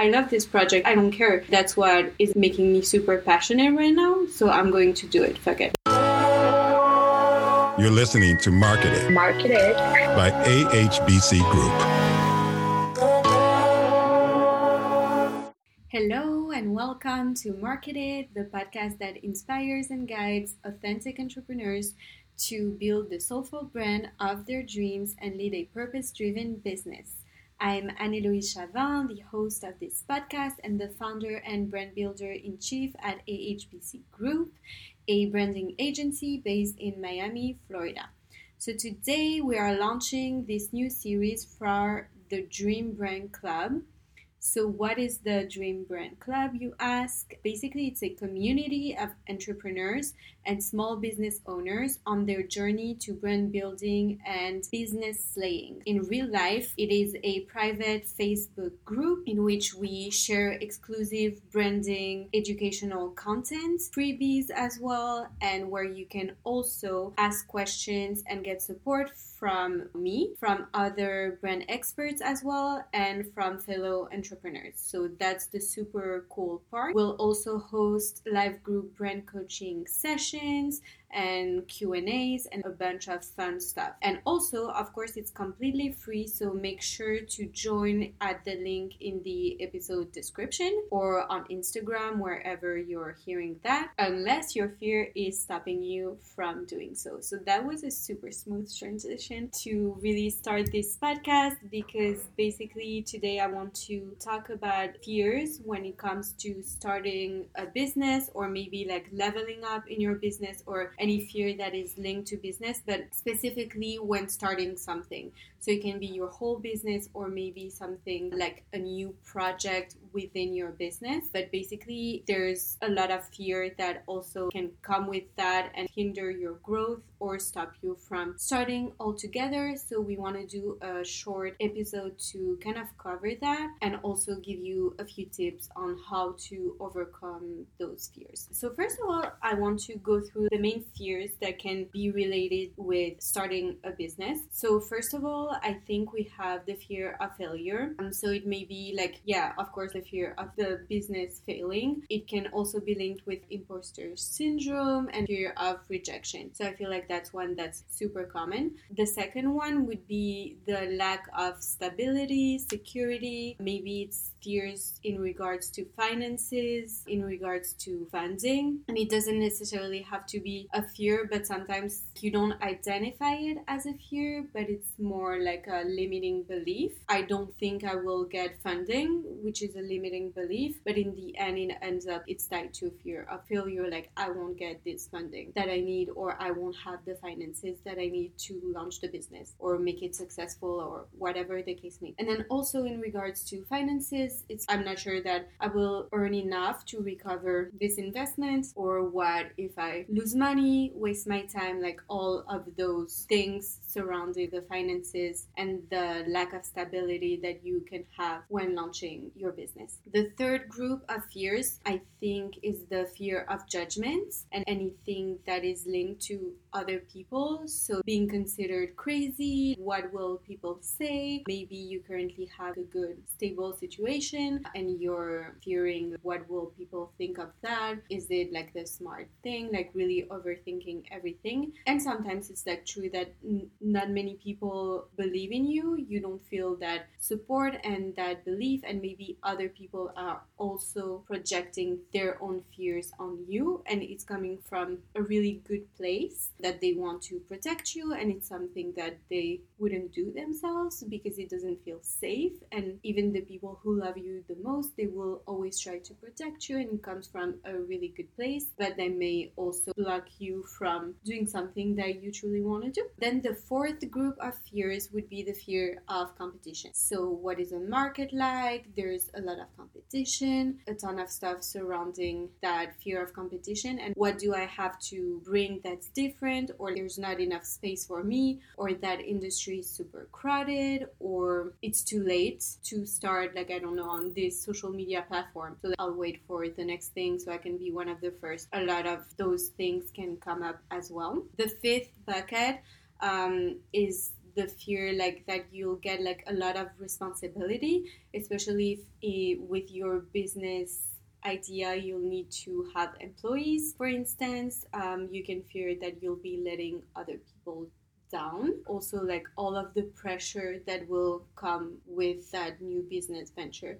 I love this project. I don't care. That's what is making me super passionate right now. So I'm going to do it. Fuck it. You're listening to Market It. Market It by AHBC Group. Hello and welcome to Market It, the podcast that inspires and guides authentic entrepreneurs to build the soulful brand of their dreams and lead a purpose driven business. I'm Anne-Eloise Chavin, the host of this podcast and the founder and brand builder in chief at AHBC Group, a branding agency based in Miami, Florida. So today we are launching this new series for the Dream Brand Club. So, what is the Dream Brand Club, you ask? Basically, it's a community of entrepreneurs and small business owners on their journey to brand building and business slaying. In real life, it is a private Facebook group in which we share exclusive branding, educational content, freebies as well, and where you can also ask questions and get support from me, from other brand experts as well, and from fellow entrepreneurs. So that's the super cool part. We'll also host live group brand coaching sessions and Q&As and a bunch of fun stuff. And also, of course, it's completely free, so make sure to join at the link in the episode description or on Instagram wherever you're hearing that, unless your fear is stopping you from doing so. So that was a super smooth transition to really start this podcast because basically today I want to talk about fears when it comes to starting a business or maybe like leveling up in your business or any fear that is linked to business, but specifically when starting something. So it can be your whole business or maybe something like a new project within your business. But basically, there's a lot of fear that also can come with that and hinder your growth or stop you from starting altogether. So we want to do a short episode to kind of cover that and also give you a few tips on how to overcome those fears. So first of all, I want to go through the main fears that can be related with starting a business. So first of all, I think we have the fear of failure. Um, so it may be like, yeah, of course, the fear of the business failing. It can also be linked with imposter syndrome and fear of rejection. So I feel like that's one that's super common. The second one would be the lack of stability, security. Maybe it's fears in regards to finances, in regards to funding. And it doesn't necessarily have to be a fear, but sometimes you don't identify it as a fear, but it's more like a limiting belief. I don't think I will get funding, which is a limiting belief, but in the end, it ends up it's tied to fear of failure, like I won't get this funding that I need, or I won't have the finances that I need to launch the business or make it successful, or whatever the case may. be. And then also in regards to finances, it's I'm not sure that I will earn enough to recover this investment, or what if I lose money, waste my time, like all of those things surrounding the finances and the lack of stability that you can have when launching your business. The third group of fears, I think, is the fear of judgments and anything that is linked to other people. So, being considered crazy, what will people say? Maybe you currently have a good, stable situation and you're fearing what will people think of that? Is it like the smart thing, like really overthinking everything? And sometimes it's like true that not many people believe in you. You don't feel that support and that belief, and maybe other people are also projecting their own fears on you, and it's coming from a really good place that they want to protect you, and it's something that they wouldn't do themselves because it doesn't feel safe. And even the people who love you the most, they will always try to protect you, and it comes from a really good place, but they may also block you from doing something that you truly want to do. Then the fourth group of fears would be the fear of competition. So, what is a market like? There's a lot of competition, a ton of stuff surrounding that fear of competition, and what do I have to bring that's different, or there's not enough space for me, or that industry is super crowded, or it's too late to start, like, I don't know, on this social media platform. So, I'll wait for the next thing so I can be one of the first. A lot of those things can come up as well. The fifth bucket um, is the fear like that you'll get like a lot of responsibility, especially if eh, with your business idea you'll need to have employees for instance. Um, you can fear that you'll be letting other people down. Also like all of the pressure that will come with that new business venture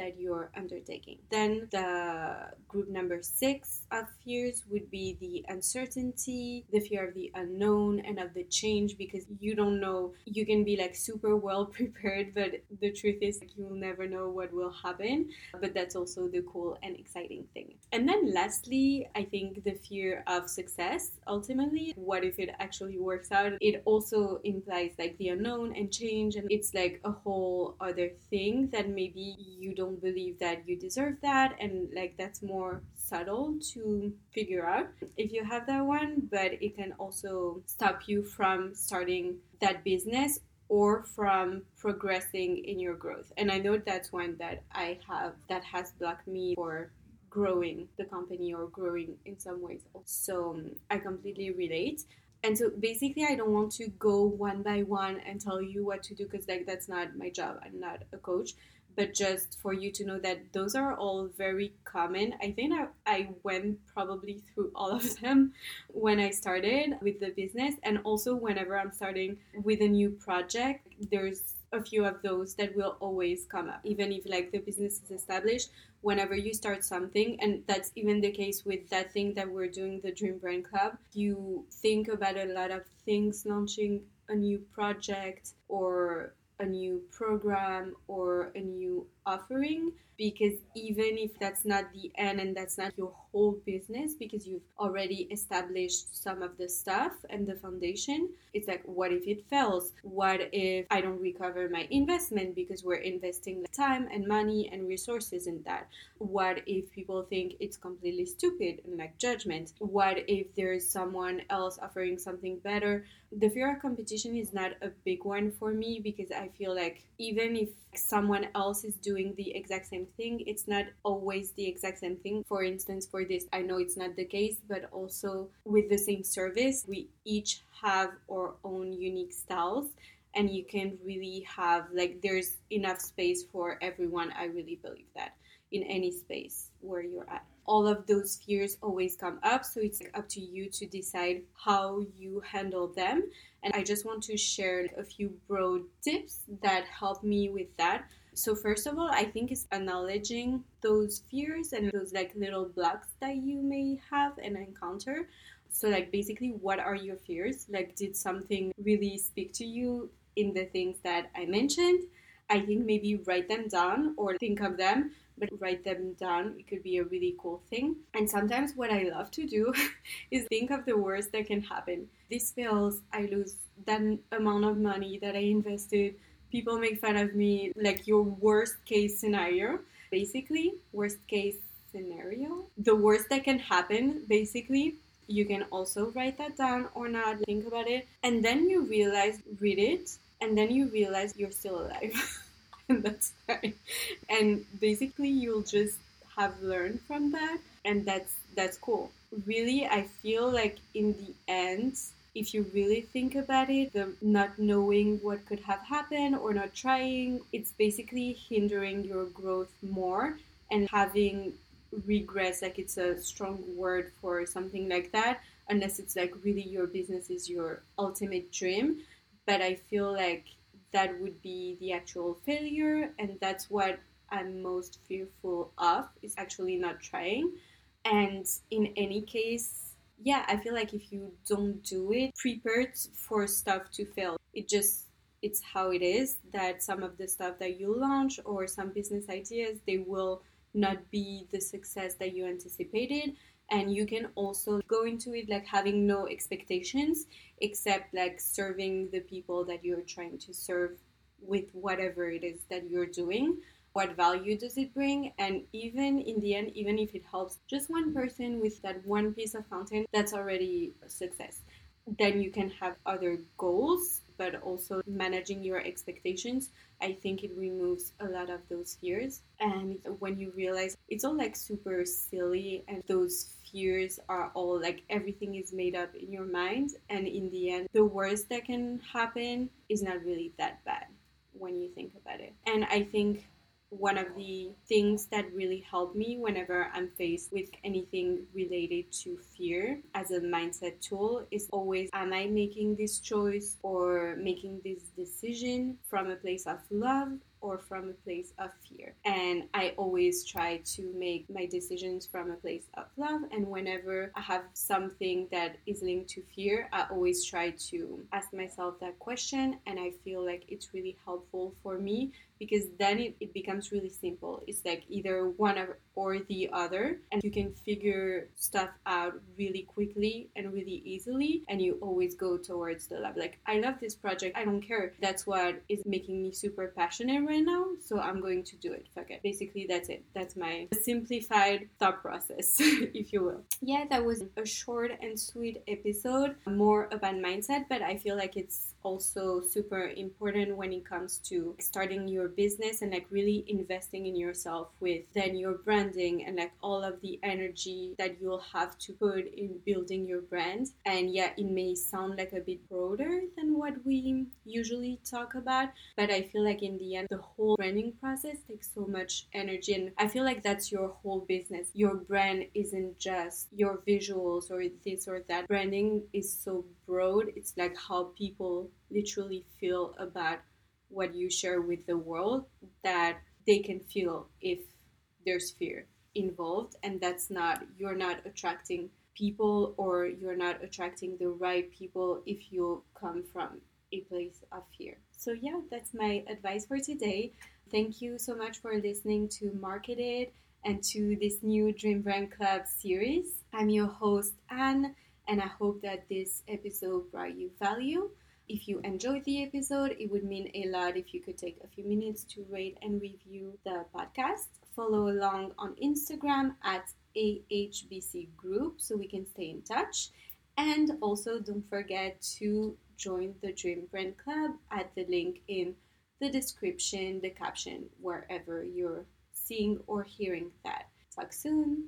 that you're undertaking. Then the group number six of fears would be the uncertainty, the fear of the unknown and of the change because you don't know. You can be like super well prepared, but the truth is like, you'll never know what will happen. But that's also the cool and exciting thing. And then lastly, I think the fear of success ultimately. What if it actually works out? It also implies like the unknown and change, and it's like a whole other thing that maybe you don't believe that you deserve that and like that's more subtle to figure out if you have that one but it can also stop you from starting that business or from progressing in your growth. And i know that's one that i have that has blocked me for growing the company or growing in some ways. So um, i completely relate. And so basically i don't want to go one by one and tell you what to do because like that's not my job. I'm not a coach but just for you to know that those are all very common. I think I, I went probably through all of them when I started with the business, and also whenever I'm starting with a new project, there's a few of those that will always come up, even if like the business is established. Whenever you start something, and that's even the case with that thing that we're doing, the Dream Brand Club, you think about a lot of things launching a new project or a new program or a new offering because even if that's not the end and that's not your whole business because you've already established some of the stuff and the foundation it's like what if it fails? What if i don't recover my investment because we're investing time and money and resources in that? What if people think it's completely stupid and like judgment? What if there's someone else offering something better? The fear of competition is not a big one for me because i feel like even if someone else is doing the exact same thing it's not always the exact same thing. For instance for this i know it's not the case but also with the same service we each have our own unique styles and you can really have like there's enough space for everyone. I really believe that in any space where you're at all of those fears always come up so it's up to you to decide how you handle them. And i just want to share a few broad tips that help me with that. So first of all i think it's acknowledging those fears and those like little blocks that you may have and encounter. So like basically what are your fears? Like did something really speak to you in the things that i mentioned? I think maybe write them down or think of them but write them down. It could be a really cool thing. And sometimes what I love to do is think of the worst that can happen. This fails, I lose that amount of money that I invested. People make fun of me, like your worst case scenario. Basically, worst case scenario. The worst that can happen, basically, you can also write that down or not, think about it. And then you realize, read it, and then you realize you're still alive. and that's fine. And basically, you'll just have learned from that, and that's that's cool. Really, I feel like in the end, if you really think about it, the not knowing what could have happened or not trying, it's basically hindering your growth more and having regrets, like it's a strong word for something like that, unless it's like really your business is your ultimate dream. But I feel like that would be the actual failure and that's what i'm most fearful of is actually not trying. And in any case yeah i feel like if you don't do it prepared for stuff to fail. It just it's how it is that some of the stuff that you launch or some business ideas they will not be the success that you anticipated and you can also go into it like having no expectations except like serving the people that you're trying to serve with whatever it is that you're doing what value does it bring and even in the end even if it helps just one person with that one piece of content that's already a success then you can have other goals but also managing your expectations, I think it removes a lot of those fears. And when you realize it's all like super silly and those fears are all like everything is made up in your mind, and in the end, the worst that can happen is not really that bad when you think about it. And I think one of the things that really help me whenever I'm faced with anything related to fear as a mindset tool is always am I making this choice or making this decision from a place of love or from a place of fear. And I always try to make my decisions from a place of love. And whenever I have something that is linked to fear, I always try to ask myself that question. And I feel like it's really helpful for me because then it, it becomes really simple. It's like either one or the other, and you can figure stuff out really quickly and really easily, and you always go towards the lab. Like, I love this project, I don't care. That's what is making me super passionate right now, so I'm going to do it. Fuck it. Basically, that's it. That's my simplified thought process, if you will. Yeah, that was a short and sweet episode, more about mindset, but I feel like it's also super important when it comes to starting your business and like really investing in yourself with then your branding and like all of the energy that you'll have to put in building your brand. And yeah, it may sound like a bit broader than what we usually talk about, but I feel like in the end, the whole branding process takes so much energy. And I feel like that's your whole business. Your brand isn't just your visuals or this or that. Branding is so broad, it's like how people literally feel about what you share with the world that they can feel if there's fear involved and that's not you're not attracting people or you're not attracting the right people if you come from a place of fear. So yeah, that's my advice for today. Thank you so much for listening to Market It and to this new Dream Brand Club series. I'm your host Anne and I hope that this episode brought you value. If you enjoyed the episode, it would mean a lot if you could take a few minutes to rate and review the podcast. Follow along on Instagram at AHBC Group so we can stay in touch. And also, don't forget to join the Dream Brand Club at the link in the description, the caption, wherever you're seeing or hearing that. Talk soon.